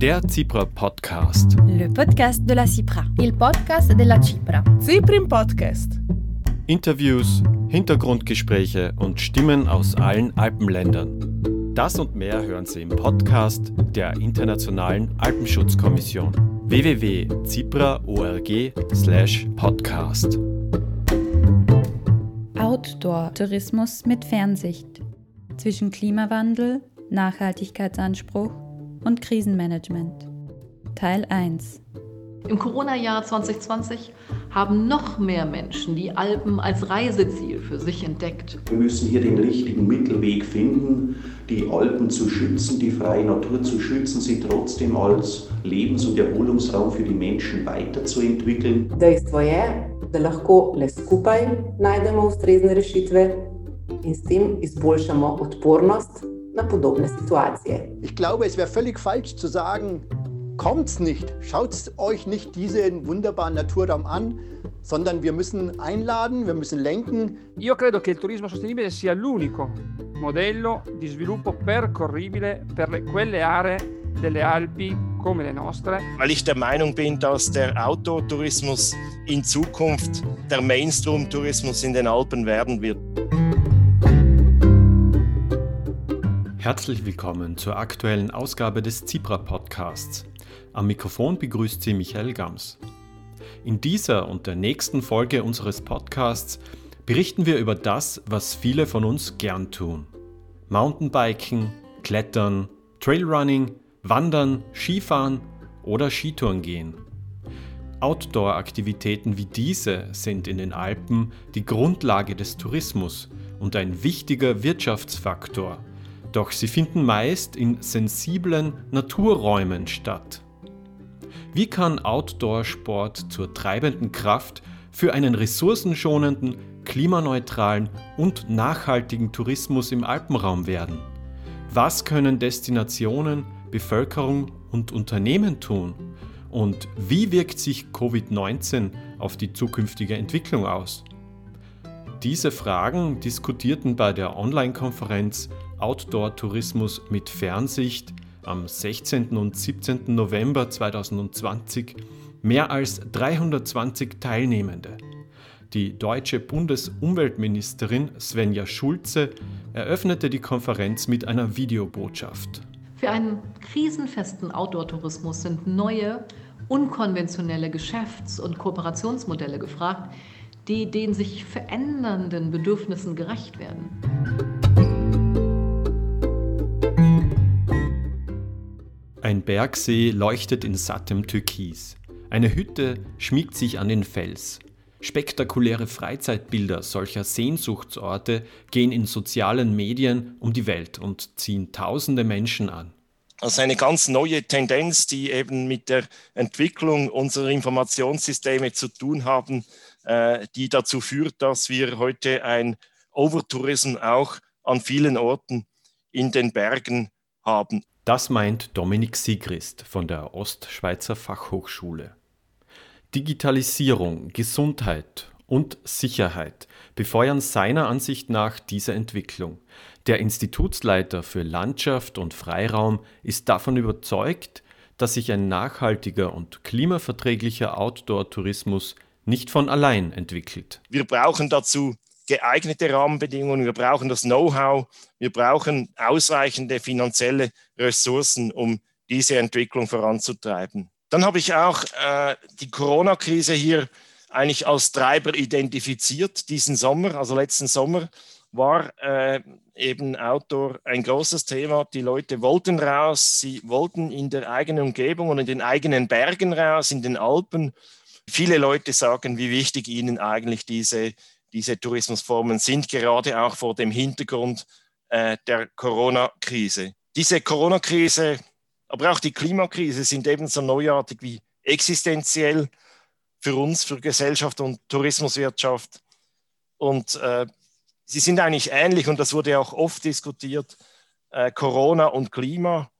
Der Cipra Podcast. Le podcast de la Cipra. Il podcast della Cipra. Ciprim Podcast. Interviews, Hintergrundgespräche und Stimmen aus allen Alpenländern. Das und mehr hören Sie im Podcast der Internationalen Alpenschutzkommission www.cipra.org/podcast. Outdoor-Tourismus mit Fernsicht zwischen Klimawandel, Nachhaltigkeitsanspruch und Krisenmanagement. Teil 1 Im Corona-Jahr 2020 haben noch mehr Menschen die Alpen als Reiseziel für sich entdeckt. Wir müssen hier den richtigen Mittelweg finden, die Alpen zu schützen, die freie Natur zu schützen, sie trotzdem als Lebens- und Erholungsraum für die Menschen weiterzuentwickeln. Dejstvo je, da lahko le skupaj najdemo ustrezne rešitve in s tem izboljšamo odpornost na podobne situacije. Ich glaube, es wäre völlig falsch zu sagen, kommt's nicht, schaut euch nicht diesen wunderbaren Naturraum an, sondern wir müssen einladen, wir müssen lenken. Io credo che il turismo sostenibile sia l'unico modello di sviluppo percorribile per le, quelle aree delle Alpi come le nostre. Weil ich der Meinung bin, dass der Outdoor-Tourismus in Zukunft der Mainstream-Tourismus in den Alpen werden wird. Herzlich willkommen zur aktuellen Ausgabe des Cipra Podcasts. Am Mikrofon begrüßt Sie Michael Gams. In dieser und der nächsten Folge unseres Podcasts berichten wir über das, was viele von uns gern tun. Mountainbiken, Klettern, Trailrunning, Wandern, Skifahren oder Skitouren gehen. Outdoor-Aktivitäten wie diese sind in den Alpen die Grundlage des Tourismus und ein wichtiger Wirtschaftsfaktor doch sie finden meist in sensiblen Naturräumen statt. Wie kann Outdoor-Sport zur treibenden Kraft für einen ressourcenschonenden, klimaneutralen und nachhaltigen Tourismus im Alpenraum werden? Was können Destinationen, Bevölkerung und Unternehmen tun? Und wie wirkt sich Covid-19 auf die zukünftige Entwicklung aus? Diese Fragen diskutierten bei der Online-Konferenz Outdoor-Tourismus mit Fernsicht am 16. und 17. November 2020 mehr als 320 Teilnehmende. Die deutsche Bundesumweltministerin Svenja Schulze eröffnete die Konferenz mit einer Videobotschaft. Für einen krisenfesten Outdoor-Tourismus sind neue, unkonventionelle Geschäfts- und Kooperationsmodelle gefragt, die den sich verändernden Bedürfnissen gerecht werden. Ein Bergsee leuchtet in sattem Türkis. Eine Hütte schmiegt sich an den Fels. Spektakuläre Freizeitbilder solcher Sehnsuchtsorte gehen in sozialen Medien um die Welt und ziehen tausende Menschen an. Also eine ganz neue Tendenz, die eben mit der Entwicklung unserer Informationssysteme zu tun haben, äh, die dazu führt, dass wir heute ein Overtourism auch an vielen Orten in den Bergen haben. Das meint Dominik Siegrist von der Ostschweizer Fachhochschule. Digitalisierung, Gesundheit und Sicherheit befeuern seiner Ansicht nach diese Entwicklung. Der Institutsleiter für Landschaft und Freiraum ist davon überzeugt, dass sich ein nachhaltiger und klimaverträglicher Outdoor-Tourismus nicht von allein entwickelt. Wir brauchen dazu geeignete Rahmenbedingungen, wir brauchen das Know-how, wir brauchen ausreichende finanzielle Ressourcen, um diese Entwicklung voranzutreiben. Dann habe ich auch äh, die Corona-Krise hier eigentlich als Treiber identifiziert, diesen Sommer, also letzten Sommer war äh, eben Outdoor ein großes Thema. Die Leute wollten raus, sie wollten in der eigenen Umgebung und in den eigenen Bergen raus, in den Alpen. Viele Leute sagen, wie wichtig ihnen eigentlich diese, diese Tourismusformen sind, gerade auch vor dem Hintergrund äh, der Corona-Krise. Diese Corona-Krise aber auch die Klimakrise sind ebenso neuartig wie existenziell für uns, für Gesellschaft und Tourismuswirtschaft. Und äh, sie sind eigentlich ähnlich und das wurde auch oft diskutiert, äh, Corona und Klima.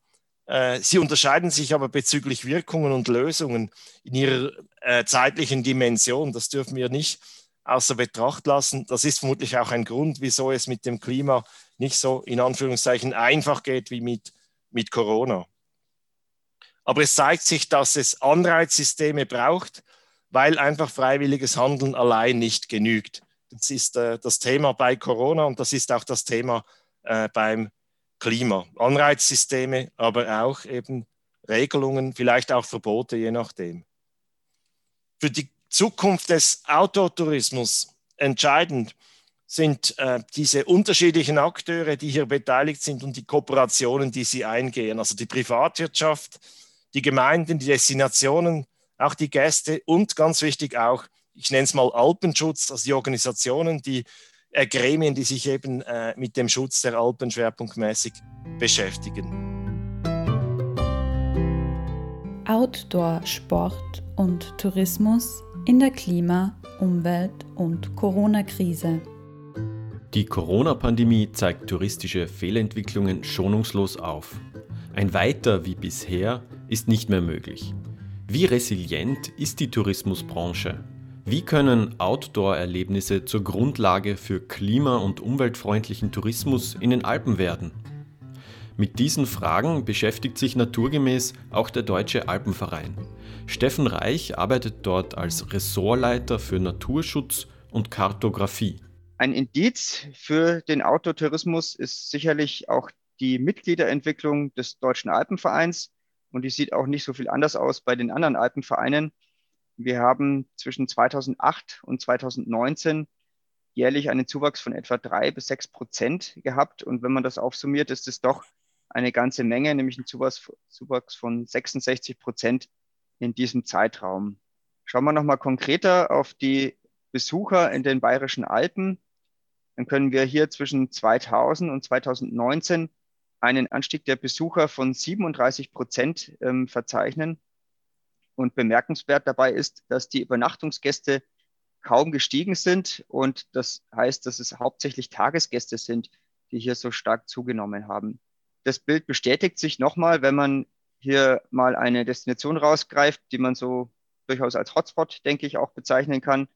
Äh, sie unterscheiden sich aber bezüglich Wirkungen und Lösungen in ihrer äh, zeitlichen Dimension. Das dürfen wir nicht außer Betracht lassen. Das ist vermutlich auch ein Grund, wieso es mit dem Klima nicht so in Anführungszeichen einfach geht wie mit, mit Corona. Aber es zeigt sich, dass es Anreizsysteme braucht, weil einfach freiwilliges Handeln allein nicht genügt. Das ist äh, das Thema bei Corona und das ist auch das Thema äh, beim Klima. Anreizsysteme, aber auch eben Regelungen, vielleicht auch Verbote, je nachdem. Für die Zukunft des Outdoor-Tourismus entscheidend sind äh, diese unterschiedlichen Akteure, die hier beteiligt sind und die Kooperationen, die sie eingehen. Also die Privatwirtschaft, die Gemeinden, die Destinationen, auch die Gäste und ganz wichtig auch, ich nenne es mal Alpenschutz, also die Organisationen, die äh, Gremien, die sich eben äh, mit dem Schutz der Alpen schwerpunktmäßig beschäftigen. Outdoor, Sport und Tourismus in der Klima-, Umwelt- und Corona-Krise. Die Corona-Pandemie zeigt touristische Fehlentwicklungen schonungslos auf. Ein Weiter wie bisher ist nicht mehr möglich. Wie resilient ist die Tourismusbranche? Wie können Outdoor-Erlebnisse zur Grundlage für klima- und umweltfreundlichen Tourismus in den Alpen werden? Mit diesen Fragen beschäftigt sich naturgemäß auch der Deutsche Alpenverein. Steffen Reich arbeitet dort als Ressortleiter für Naturschutz und Kartografie. Ein Indiz für den Outdoor-Tourismus ist sicherlich auch die Mitgliederentwicklung des Deutschen Alpenvereins. Und die sieht auch nicht so viel anders aus bei den anderen Alpenvereinen. Wir haben zwischen 2008 und 2019 jährlich einen Zuwachs von etwa drei bis sechs Prozent gehabt. Und wenn man das aufsummiert, ist es doch eine ganze Menge, nämlich ein Zuwachs, Zuwachs von 66 Prozent in diesem Zeitraum. Schauen wir nochmal konkreter auf die Besucher in den Bayerischen Alpen dann können wir hier zwischen 2000 und 2019 einen Anstieg der Besucher von 37 Prozent ähm, verzeichnen. Und bemerkenswert dabei ist, dass die Übernachtungsgäste kaum gestiegen sind. Und das heißt, dass es hauptsächlich Tagesgäste sind, die hier so stark zugenommen haben. Das Bild bestätigt sich nochmal, wenn man hier mal eine Destination rausgreift, die man so durchaus als Hotspot, denke ich, auch bezeichnen kann,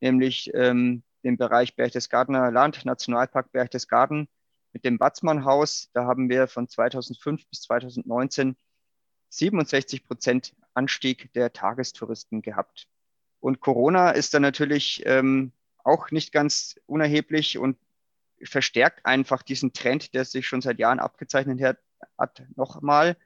nämlich ähm, den Bereich Berchtesgadener Land, Nationalpark Berchtesgaden mit dem Batzmann-Haus. Da haben wir von 2005 bis 2019 67 Prozent Anstieg der Tagestouristen gehabt. Und Corona ist dann natürlich ähm, auch nicht ganz unerheblich und verstärkt einfach diesen Trend, der sich schon seit Jahren abgezeichnet hat, nochmal.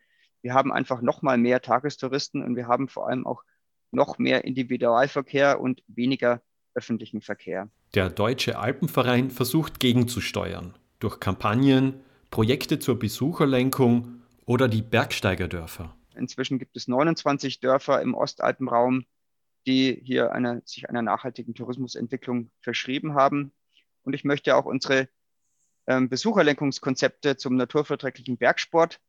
Wir haben einfach nochmal mehr Tagestouristen und wir haben vor allem auch noch mehr Individualverkehr und weniger öffentlichen Verkehr. Der Deutsche Alpenverein versucht gegenzusteuern durch Kampagnen, Projekte zur Besucherlenkung oder die Bergsteigerdörfer. Inzwischen gibt es 29 Dörfer im Ostalpenraum, die hier eine, sich einer nachhaltigen Tourismusentwicklung verschrieben haben. Und ich möchte auch unsere ähm, Besucherlenkungskonzepte zum naturverträglichen Bergsport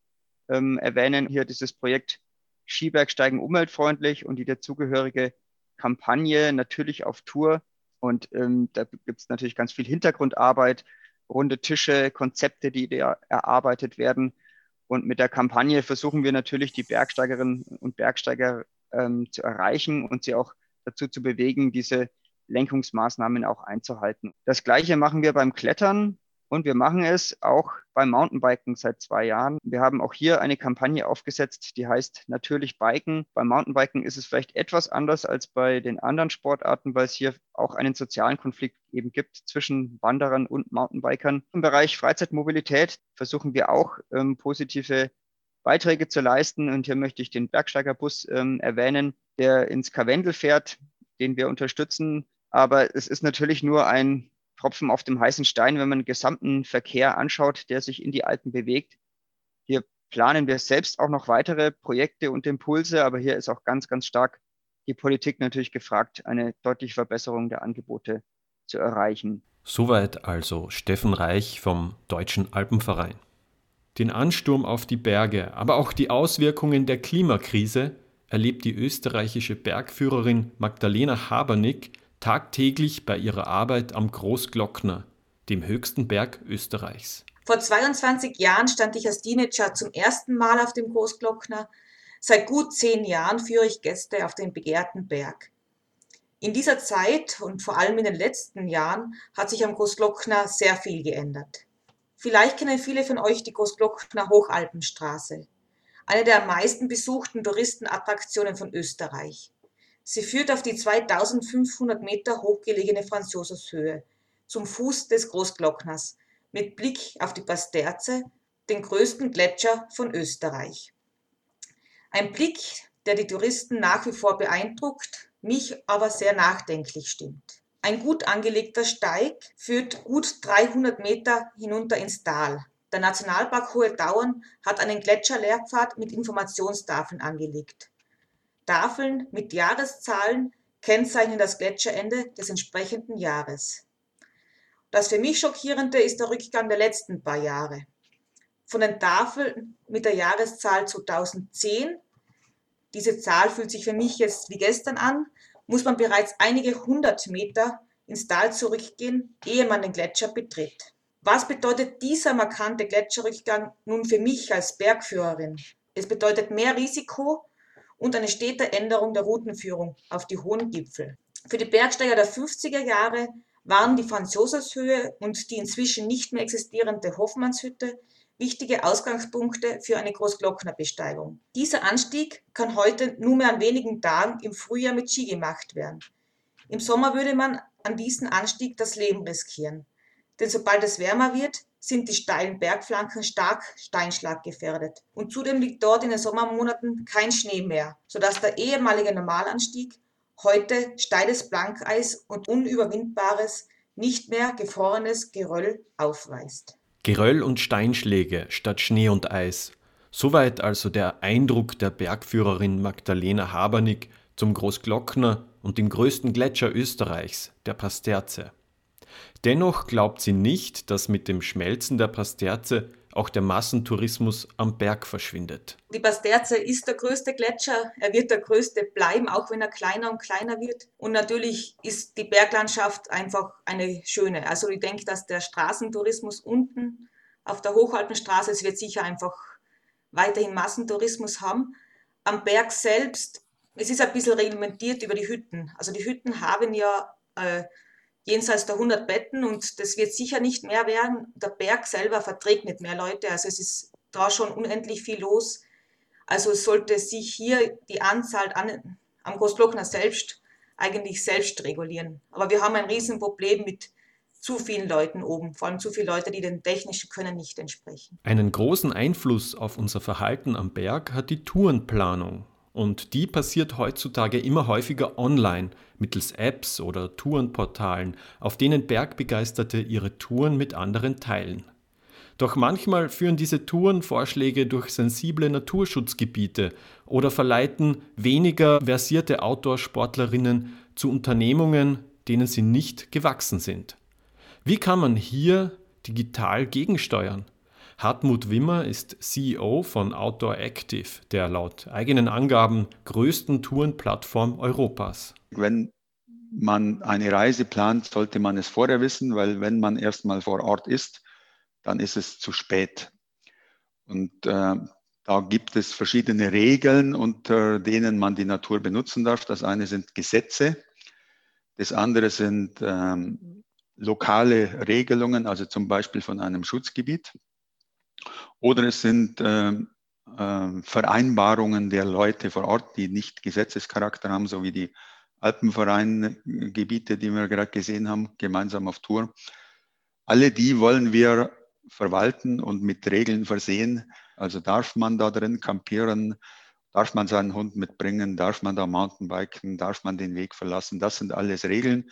ähm, erwähnen. Hier dieses Projekt Skibergsteigen umweltfreundlich und die dazugehörige Kampagne natürlich auf Tour und ähm, da gibt es natürlich ganz viel Hintergrundarbeit, runde Tische, Konzepte, die da erarbeitet werden. Und mit der Kampagne versuchen wir natürlich, die Bergsteigerinnen und Bergsteiger ähm, zu erreichen und sie auch dazu zu bewegen, diese Lenkungsmaßnahmen auch einzuhalten. Das Gleiche machen wir beim Klettern. Und wir machen es auch beim Mountainbiken seit zwei Jahren. Wir haben auch hier eine Kampagne aufgesetzt, die heißt natürlich Biken. Beim Mountainbiken ist es vielleicht etwas anders als bei den anderen Sportarten, weil es hier auch einen sozialen Konflikt eben gibt zwischen Wanderern und Mountainbikern. Im Bereich Freizeitmobilität versuchen wir auch ähm, positive Beiträge zu leisten. Und hier möchte ich den Bergsteigerbus ähm, erwähnen, der ins Karwendel fährt, den wir unterstützen. Aber es ist natürlich nur ein Tropfen auf dem heißen Stein, wenn man den gesamten Verkehr anschaut, der sich in die Alpen bewegt. Hier planen wir selbst auch noch weitere Projekte und Impulse, aber hier ist auch ganz, ganz stark die Politik natürlich gefragt, eine deutliche Verbesserung der Angebote zu erreichen. Soweit also Steffen Reich vom Deutschen Alpenverein. Den Ansturm auf die Berge, aber auch die Auswirkungen der Klimakrise erlebt die österreichische Bergführerin Magdalena Habernick tagtäglich bei ihrer Arbeit am Großglockner, dem höchsten Berg Österreichs. Vor 22 Jahren stand ich als Teenager zum ersten Mal auf dem Großglockner. Seit gut zehn Jahren führe ich Gäste auf den begehrten Berg. In dieser Zeit und vor allem in den letzten Jahren hat sich am Großglockner sehr viel geändert. Vielleicht kennen viele von euch die Großglockner Hochalpenstraße. Eine der am meisten besuchten Touristenattraktionen von Österreich. Sie führt auf die 2500 Meter hochgelegene Franz Josefs Höhe zum Fuß des Großglockners mit Blick auf die Pasterze, den größten Gletscher von Österreich. Ein Blick, der die Touristen nach wie vor beeindruckt, mich aber sehr nachdenklich stimmt. Ein gut angelegter Steig führt gut 300 Meter hinunter ins Tal. Der Nationalpark Hohe Dauern hat einen Gletscherlehrpfad mit Informationstafeln angelegt. Tafeln mit Jahreszahlen kennzeichnen das Gletscherende des entsprechenden Jahres. Das für mich schockierende ist der Rückgang der letzten paar Jahre. Von den Tafeln mit der Jahreszahl 2010, diese Zahl fühlt sich für mich jetzt wie gestern an, muss man bereits einige hundert Meter ins Tal zurückgehen, ehe man den Gletscher betritt. Was bedeutet dieser markante Gletscherrückgang nun für mich als Bergführerin? Es bedeutet mehr Risiko und eine stete Änderung der Routenführung auf die hohen Gipfel. Für die Bergsteiger der 50er Jahre waren die Franz-Josefs-Höhe und die inzwischen nicht mehr existierende Hoffmannshütte wichtige Ausgangspunkte für eine Großglocknerbesteigung. Dieser Anstieg kann heute nur mehr an wenigen Tagen im Frühjahr mit Ski gemacht werden. Im Sommer würde man an diesem Anstieg das Leben riskieren. Denn sobald es wärmer wird, sind die steilen Bergflanken stark steinschlaggefährdet. Und zudem liegt dort in den Sommermonaten kein Schnee mehr, sodass der ehemalige Normalanstieg heute steiles Blankeis und unüberwindbares, nicht mehr gefrorenes Geröll aufweist. Geröll und Steinschläge statt Schnee und Eis. Soweit also der Eindruck der Bergführerin Magdalena Habernick zum Großglockner und dem größten Gletscher Österreichs, der Pasterze. Dennoch glaubt sie nicht, dass mit dem Schmelzen der Pasterze auch der Massentourismus am Berg verschwindet. Die Pasterze ist der größte Gletscher. Er wird der größte bleiben, auch wenn er kleiner und kleiner wird. Und natürlich ist die Berglandschaft einfach eine schöne. Also ich denke, dass der Straßentourismus unten auf der Hochalpenstraße, es wird sicher einfach weiterhin Massentourismus haben. Am Berg selbst, es ist ein bisschen reglementiert über die Hütten. Also die Hütten haben ja äh, jenseits der 100 Betten und das wird sicher nicht mehr werden. Der Berg selber verträgt nicht mehr Leute, also es ist da schon unendlich viel los. Also sollte sich hier die Anzahl an, am Großglockner selbst eigentlich selbst regulieren. Aber wir haben ein Riesenproblem mit zu vielen Leuten oben, vor allem zu viele Leute, die den technischen Können nicht entsprechen. Einen großen Einfluss auf unser Verhalten am Berg hat die Tourenplanung. Und die passiert heutzutage immer häufiger online mittels Apps oder Tourenportalen, auf denen Bergbegeisterte ihre Touren mit anderen teilen. Doch manchmal führen diese Tourenvorschläge durch sensible Naturschutzgebiete oder verleiten weniger versierte Outdoor-Sportlerinnen zu Unternehmungen, denen sie nicht gewachsen sind. Wie kann man hier digital gegensteuern? Hartmut Wimmer ist CEO von Outdoor Active, der laut eigenen Angaben größten Tourenplattform Europas. Wenn man eine Reise plant, sollte man es vorher wissen, weil wenn man erstmal vor Ort ist, dann ist es zu spät. Und äh, da gibt es verschiedene Regeln, unter denen man die Natur benutzen darf. Das eine sind Gesetze, das andere sind ähm, lokale Regelungen, also zum Beispiel von einem Schutzgebiet. Oder es sind äh, Vereinbarungen der Leute vor Ort, die nicht Gesetzescharakter haben, so wie die Alpenverein-Gebiete, die wir gerade gesehen haben, gemeinsam auf Tour. Alle die wollen wir verwalten und mit Regeln versehen. Also darf man da drin campieren, darf man seinen Hund mitbringen, darf man da Mountainbiken, darf man den Weg verlassen. Das sind alles Regeln,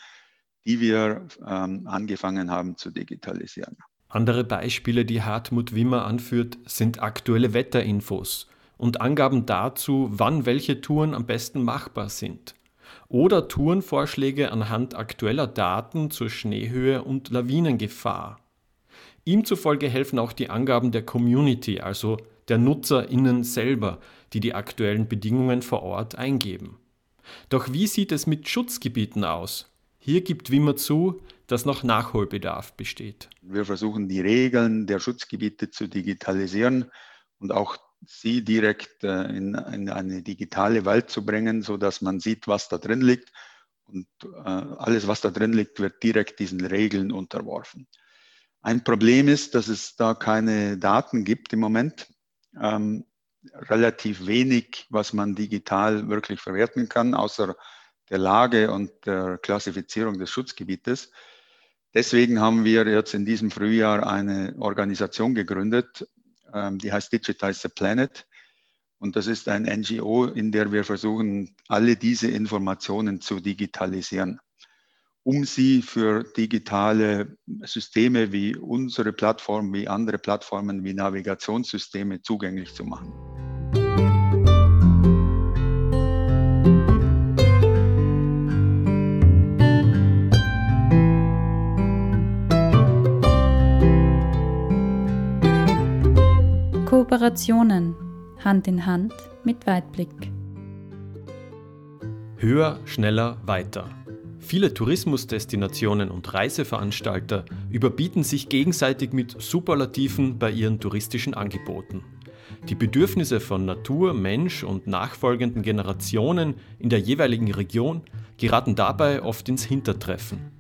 die wir ähm, angefangen haben zu digitalisieren. Andere Beispiele, die Hartmut Wimmer anführt, sind aktuelle Wetterinfos und Angaben dazu, wann welche Touren am besten machbar sind. Oder Tourenvorschläge anhand aktueller Daten zur Schneehöhe und Lawinengefahr. Ihm zufolge helfen auch die Angaben der Community, also der NutzerInnen selber, die die aktuellen Bedingungen vor Ort eingeben. Doch wie sieht es mit Schutzgebieten aus? Hier gibt Wimmer zu, dass noch Nachholbedarf besteht. Wir versuchen die Regeln der Schutzgebiete zu digitalisieren und auch sie direkt äh, in, eine digitale Welt zu bringen, sodass man sieht, was da drin liegt. Und äh, alles, was da drin liegt, wird direkt diesen Regeln unterworfen. Ein Problem ist, dass es da keine Daten gibt im Moment. Ähm, relativ wenig, was man digital wirklich verwerten kann, außer der Lage und der Klassifizierung des Schutzgebietes. Deswegen haben wir jetzt in diesem Frühjahr eine Organisation gegründet, ähm, die heißt Digitize the Planet. Und das ist ein NGO, in der wir versuchen, alle diese Informationen zu digitalisieren, um sie für digitale Systeme wie unsere Plattform, wie andere Plattformen, wie Navigationssysteme zugänglich zu machen. Kooperationen Hand in Hand mit Weitblick. Höher, schneller, weiter. Viele Tourismusdestinationen und Reiseveranstalter überbieten sich gegenseitig mit Superlativen bei ihren touristischen Angeboten. Die Bedürfnisse von Natur, Mensch und nachfolgenden Generationen in der jeweiligen Region geraten dabei oft ins Hintertreffen.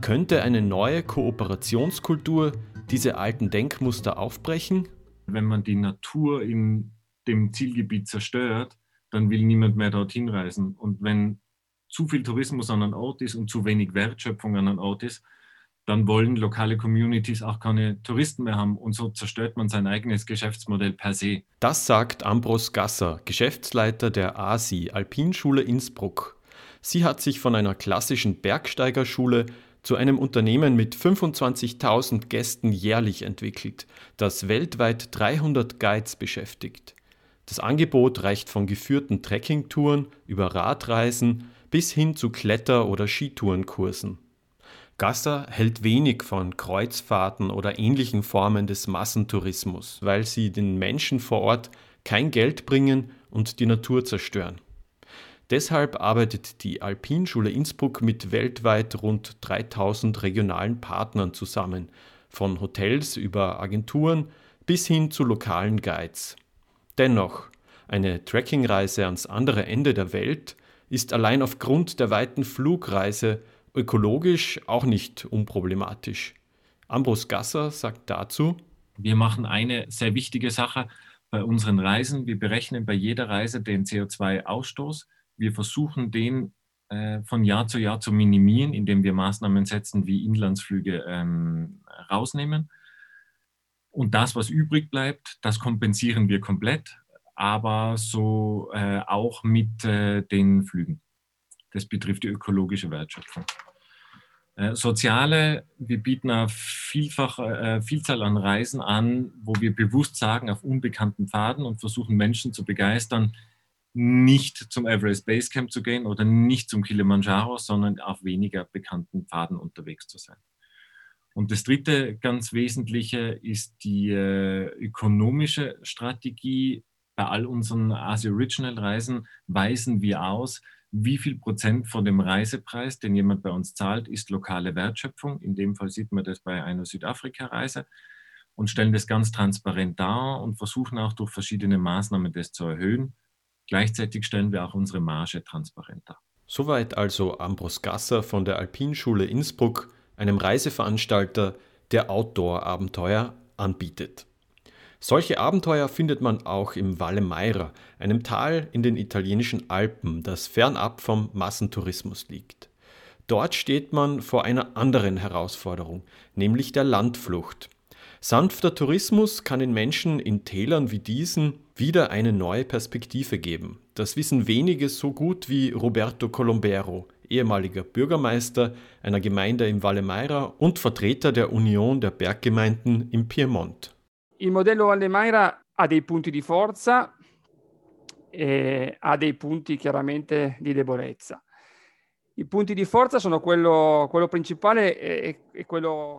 Könnte eine neue Kooperationskultur diese alten Denkmuster aufbrechen wenn man die Natur in dem Zielgebiet zerstört, dann will niemand mehr dorthin reisen. Und wenn zu viel Tourismus an einem Ort ist und zu wenig Wertschöpfung an einem Ort ist, dann wollen lokale Communities auch keine Touristen mehr haben und so zerstört man sein eigenes Geschäftsmodell per se. Das sagt Ambros Gasser, Geschäftsleiter der ASI, Alpinschule Innsbruck. Sie hat sich von einer klassischen Bergsteigerschule zu einem Unternehmen mit 25.000 Gästen jährlich entwickelt, das weltweit 300 Guides beschäftigt. Das Angebot reicht von geführten Trekkingtouren über Radreisen bis hin zu Kletter- oder Skitourenkursen. Gasser hält wenig von Kreuzfahrten oder ähnlichen Formen des Massentourismus, weil sie den Menschen vor Ort kein Geld bringen und die Natur zerstören. Deshalb arbeitet die Alpinschule Innsbruck mit weltweit rund 3000 regionalen Partnern zusammen, von Hotels über Agenturen bis hin zu lokalen Guides. Dennoch, eine Trekkingreise ans andere Ende der Welt ist allein aufgrund der weiten Flugreise ökologisch auch nicht unproblematisch. Ambros Gasser sagt dazu, wir machen eine sehr wichtige Sache bei unseren Reisen. Wir berechnen bei jeder Reise den CO2-Ausstoß wir versuchen den äh, von Jahr zu Jahr zu minimieren, indem wir Maßnahmen setzen wie Inlandsflüge ähm, rausnehmen. Und das, was übrig bleibt, das kompensieren wir komplett, aber so äh, auch mit äh, den Flügen. Das betrifft die ökologische Wertschöpfung. Äh, soziale, wir bieten eine vielfach, äh, Vielzahl an Reisen an, wo wir bewusst sagen, auf unbekannten Pfaden und versuchen Menschen zu begeistern, nicht zum Everest Base Camp zu gehen oder nicht zum Kilimanjaro, sondern auf weniger bekannten Pfaden unterwegs zu sein. Und das dritte ganz Wesentliche ist die äh, ökonomische Strategie. Bei all unseren Asia Original Reisen weisen wir aus, wie viel Prozent von dem Reisepreis, den jemand bei uns zahlt, ist lokale Wertschöpfung. In dem Fall sieht man das bei einer Südafrika-Reise und stellen das ganz transparent dar und versuchen auch durch verschiedene Maßnahmen das zu erhöhen. Gleichzeitig stellen wir auch unsere Marge transparenter. Soweit also Ambros Gasser von der Alpinschule Innsbruck, einem Reiseveranstalter, der Outdoor-Abenteuer anbietet. Solche Abenteuer findet man auch im Valle Meira, einem Tal in den italienischen Alpen, das fernab vom Massentourismus liegt. Dort steht man vor einer anderen Herausforderung, nämlich der Landflucht. Sanfter Tourismus kann den Menschen in Tälern wie diesen wieder eine neue Perspektive geben. Das wissen wenige so gut wie Roberto Colombero, ehemaliger Bürgermeister einer Gemeinde im Valle Meira und Vertreter der Union der Berggemeinden im Piemont. Il modello Valle Meira ha dei punti di forza e ha dei punti chiaramente di debolezza.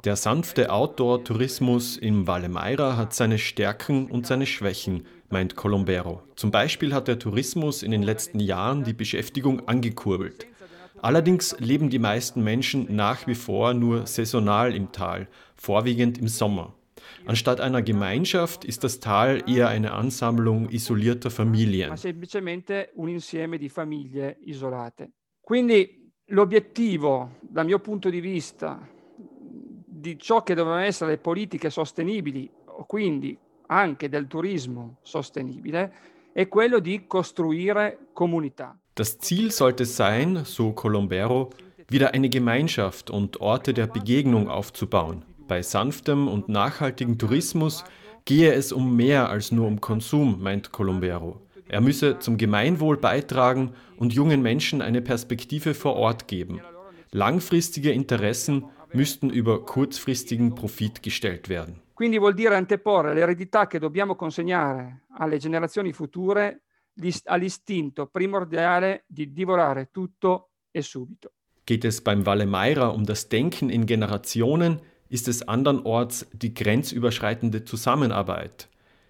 Der sanfte Outdoor-Tourismus im Valle Meira hat seine Stärken und seine Schwächen, meint Colombero. Zum Beispiel hat der Tourismus in den letzten Jahren die Beschäftigung angekurbelt. Allerdings leben die meisten Menschen nach wie vor nur saisonal im Tal, vorwiegend im Sommer. Anstatt einer Gemeinschaft ist das Tal eher eine Ansammlung isolierter Familien. Quindi l'obiettivo, dal mio punto di vista, di ciò che devono essere le politiche sostenibili, quindi anche del turismo sostenibile è quello di costruire comunità. Das Ziel sollte sein, so Colombero, wieder eine Gemeinschaft und Orte der Begegnung aufzubauen. Bei sanftem und nachhaltigem Tourismus gehe es um mehr als nur um Konsum, meint Colombero. Er müsse zum Gemeinwohl beitragen und jungen Menschen eine Perspektive vor Ort geben. Langfristige Interessen müssten über kurzfristigen Profit gestellt werden. Quindi vuol dire anteporre l'eredità che dobbiamo consegnare alle generazioni future all'istinto primordiale di divorare tutto e subito. Geht es beim Valemaira um das Denken in Generationen, ist es andernorts die grenzüberschreitende Zusammenarbeit.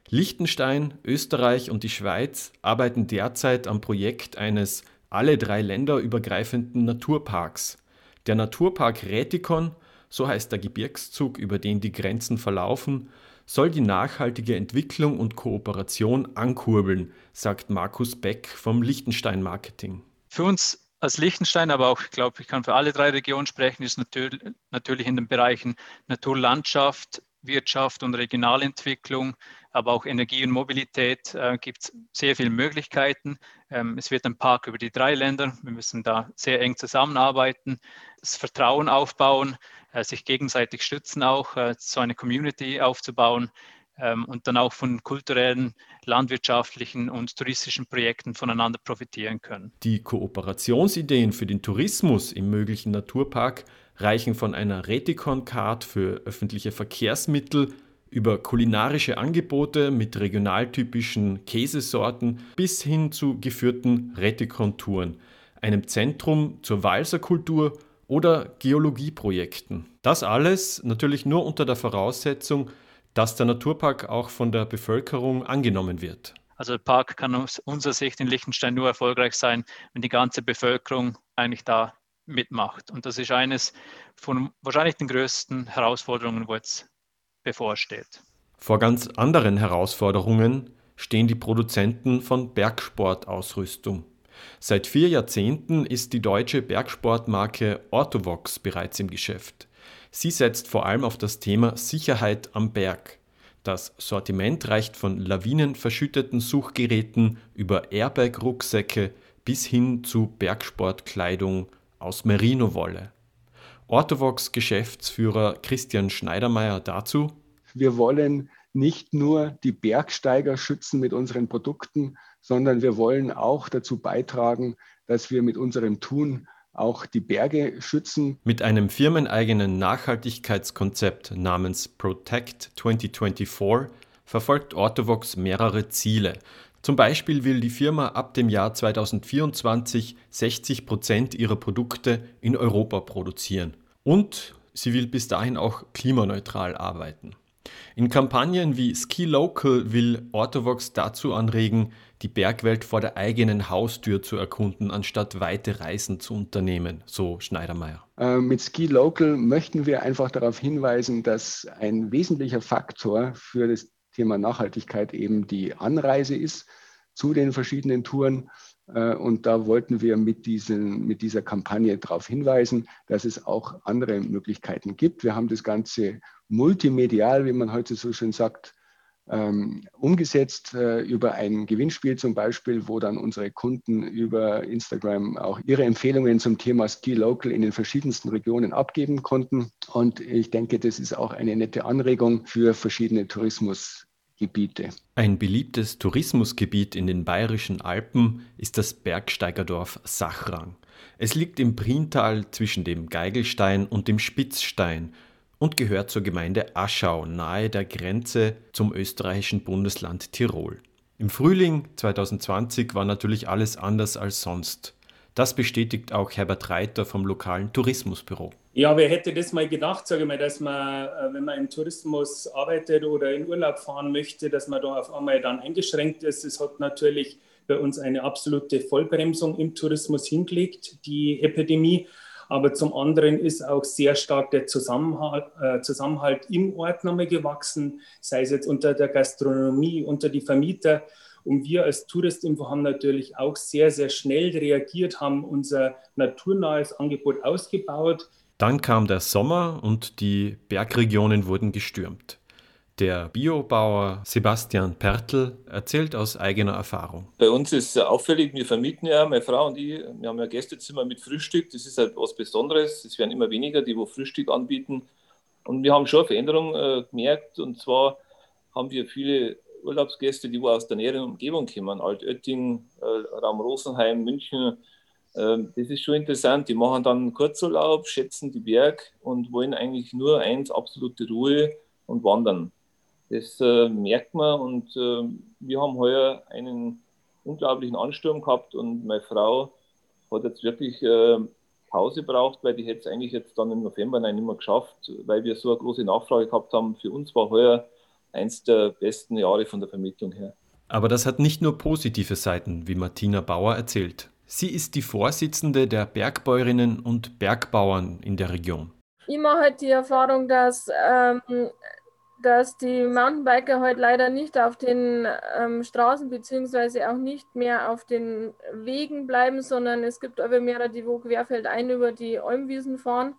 Liechtenstein, Österreich und die Schweiz arbeiten derzeit am Projekt eines alle drei Länder übergreifenden Naturparks. Der Naturpark Rätikon, so heißt der Gebirgszug, über den die Grenzen verlaufen, soll die nachhaltige Entwicklung und Kooperation ankurbeln, sagt Markus Beck vom Liechtenstein Marketing. Für uns als Liechtenstein, aber auch, ich glaube, ich kann für alle drei Regionen sprechen, ist natürlich, natürlich in den Bereichen Naturlandschaft, Wirtschaft und Regionalentwicklung, aber auch Energie und Mobilität äh, gibt es sehr viele Möglichkeiten. Ähm, es wird ein Park über die drei Länder. Wir müssen da sehr eng zusammenarbeiten, das Vertrauen aufbauen, äh, sich gegenseitig stützen auch, äh, so eine Community aufzubauen ähm, und dann auch von kulturellen, landwirtschaftlichen und touristischen Projekten voneinander profitieren können. Die Kooperationsideen für den Tourismus im möglichen Naturpark reichen von einer Reticon-Card für öffentliche Verkehrsmittel über kulinarische Angebote mit regionaltypischen Käsesorten bis hin zu geführten Reticon-Touren, einem Zentrum zur Walserkultur oder Geologieprojekten. Das alles natürlich nur unter der Voraussetzung, dass der Naturpark auch von der Bevölkerung angenommen wird. Also der Park kann aus unserer Sicht in Liechtenstein nur erfolgreich sein, wenn die ganze Bevölkerung eigentlich da mitmacht. Und das ist eines von wahrscheinlich den größten Herausforderungen, wo jetzt bevorsteht. Vor ganz anderen Herausforderungen stehen die Produzenten von Bergsportausrüstung. Seit vier Jahrzehnten ist die deutsche Bergsportmarke Orthovox bereits im Geschäft. Sie setzt vor allem auf das Thema Sicherheit am Berg. Das Sortiment reicht von lawinenverschütteten Suchgeräten über Airbag-Rucksäcke bis hin zu Bergsportkleidung aus Merino-Wolle. Orthovox Geschäftsführer Christian Schneidermeier dazu. Wir wollen nicht nur die Bergsteiger schützen mit unseren Produkten, sondern wir wollen auch dazu beitragen, dass wir mit unserem Tun auch die Berge schützen. Mit einem firmeneigenen Nachhaltigkeitskonzept namens Protect 2024 verfolgt Orthovox mehrere Ziele. Zum Beispiel will die Firma ab dem Jahr 2024 60 Prozent ihrer Produkte in Europa produzieren. Und sie will bis dahin auch klimaneutral arbeiten. In Kampagnen wie Ski Local will Orthovox dazu anregen, die Bergwelt vor der eigenen Haustür zu erkunden, anstatt weite Reisen zu unternehmen, so Schneidermeier. Äh, mit Ski Local möchten wir einfach darauf hinweisen, dass ein wesentlicher Faktor für das Thema Nachhaltigkeit eben die Anreise ist zu den verschiedenen Touren. Äh, und da wollten wir mit, diesen, mit dieser Kampagne darauf hinweisen, dass es auch andere Möglichkeiten gibt. Wir haben das Ganze multimedial, wie man heute so schön sagt, ähm, umgesetzt äh, über ein Gewinnspiel zum Beispiel, wo dann unsere Kunden über Instagram auch ihre Empfehlungen zum Thema Ski Local in den verschiedensten Regionen abgeben konnten. Und ich denke, das ist auch eine nette Anregung für verschiedene Tourismusgebiete. Ein beliebtes Tourismusgebiet in den bayerischen Alpen ist das Bergsteigerdorf Sachrang. Es liegt im Priental zwischen dem Geigelstein und dem Spitzstein und gehört zur Gemeinde Aschau nahe der Grenze zum österreichischen Bundesland Tirol. Im Frühling 2020 war natürlich alles anders als sonst. Das bestätigt auch Herbert Reiter vom lokalen Tourismusbüro. Ja, wer hätte das mal gedacht, sage ich mal, dass man, äh, wenn man im Tourismus arbeitet oder in Urlaub fahren möchte, dass man da auf einmal dann eingeschränkt ist. Es hat natürlich bei uns eine absolute Vollbremsung im Tourismus hingelegt, die Epidemie aber zum anderen ist auch sehr stark der Zusammenhalt, äh, Zusammenhalt im Ort nochmal gewachsen, sei es jetzt unter der Gastronomie, unter die Vermieter. Und wir als Touristinfo haben natürlich auch sehr, sehr schnell reagiert, haben unser naturnahes Angebot ausgebaut. Dann kam der Sommer und die Bergregionen wurden gestürmt. Der Biobauer Sebastian Pertl erzählt aus eigener Erfahrung. Bei uns ist es auffällig, wir vermieten ja, meine Frau und ich, wir haben ja Gästezimmer mit Frühstück. Das ist halt was Besonderes. Es werden immer weniger, die wo Frühstück anbieten. Und wir haben schon eine Veränderung äh, gemerkt. Und zwar haben wir viele Urlaubsgäste, die aus der näheren Umgebung kommen. Altötting, äh, Raum Rosenheim, München. Äh, das ist schon interessant. Die machen dann Kurzurlaub, schätzen die Berg und wollen eigentlich nur eins, absolute Ruhe und wandern. Das äh, merkt man und äh, wir haben heuer einen unglaublichen Ansturm gehabt und meine Frau hat jetzt wirklich äh, Pause braucht, weil die hätte es eigentlich jetzt dann im November nicht mehr geschafft, weil wir so eine große Nachfrage gehabt haben. Für uns war heuer eins der besten Jahre von der Vermittlung her. Aber das hat nicht nur positive Seiten, wie Martina Bauer erzählt. Sie ist die Vorsitzende der Bergbäuerinnen und Bergbauern in der Region. Ich mache halt die Erfahrung, dass ähm, dass die Mountainbiker heute leider nicht auf den ähm, Straßen beziehungsweise auch nicht mehr auf den Wegen bleiben, sondern es gibt aber mehrere, die wo querfeldein über die Almwiesen fahren.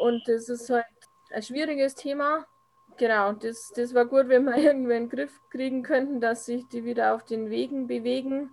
Und das ist halt ein schwieriges Thema. Genau, das, das war gut, wenn wir irgendwie einen Griff kriegen könnten, dass sich die wieder auf den Wegen bewegen.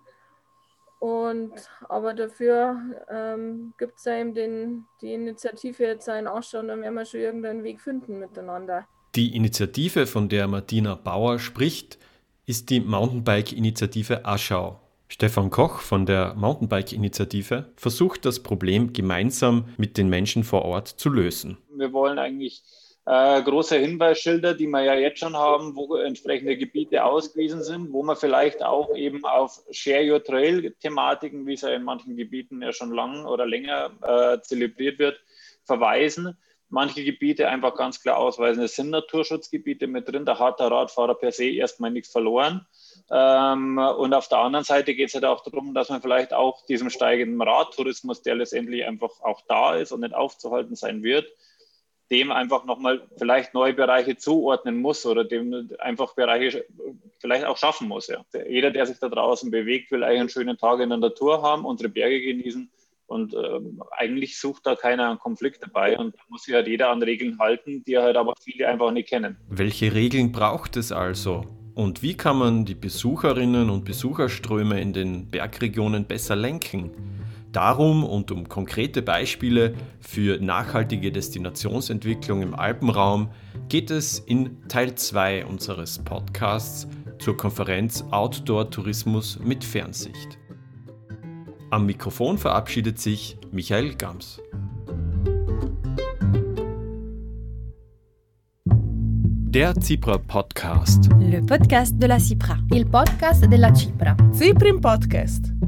Und aber dafür ähm, gibt es ja eben den, die Initiative jetzt einen Ausschau und dann werden wir schon irgendeinen Weg finden miteinander. Die Initiative, von der Martina Bauer spricht, ist die Mountainbike-Initiative Aschau. Stefan Koch von der Mountainbike-Initiative versucht das Problem gemeinsam mit den Menschen vor Ort zu lösen. Wir wollen eigentlich äh, große Hinweisschilder, die wir ja jetzt schon haben, wo entsprechende Gebiete ausgewiesen sind, wo man vielleicht auch eben auf Share Your Trail-Thematiken, wie es ja in manchen Gebieten ja schon lang oder länger äh, zelebriert wird, verweisen manche Gebiete einfach ganz klar ausweisen. Es sind Naturschutzgebiete mit drin, da hat der Radfahrer per se erstmal nichts verloren. Ähm, und auf der anderen Seite geht es halt auch darum, dass man vielleicht auch diesem steigenden Radtourismus, der letztendlich einfach auch da ist und nicht aufzuhalten sein wird, dem einfach nochmal vielleicht neue Bereiche zuordnen muss oder dem einfach Bereiche vielleicht auch schaffen muss. Ja. Jeder, der sich da draußen bewegt, will eigentlich einen schönen Tag in der Natur haben, unsere Berge genießen und ähm, eigentlich sucht da keiner einen Konflikt dabei und da muss sich halt jeder an Regeln halten, die halt aber viele einfach nicht kennen. Welche Regeln braucht es also? Und wie kann man die Besucherinnen und Besucherströme in den Bergregionen besser lenken? Darum und um konkrete Beispiele für nachhaltige Destinationsentwicklung im Alpenraum geht es in Teil 2 unseres Podcasts zur Konferenz Outdoor Tourismus mit Fernsicht. Am Mikrofon verabschiedet sich Michael Gams. Der Cipra Podcast. Le podcast de la Cipra. Il podcast della Cipra. Ciprim Podcast.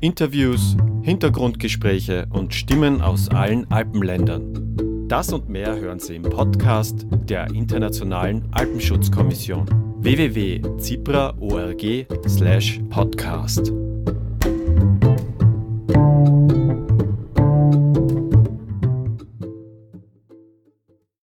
Interviews, Hintergrundgespräche und Stimmen aus allen Alpenländern. Das und mehr hören Sie im Podcast der Internationalen Alpenschutzkommission www.zipra.org/podcast.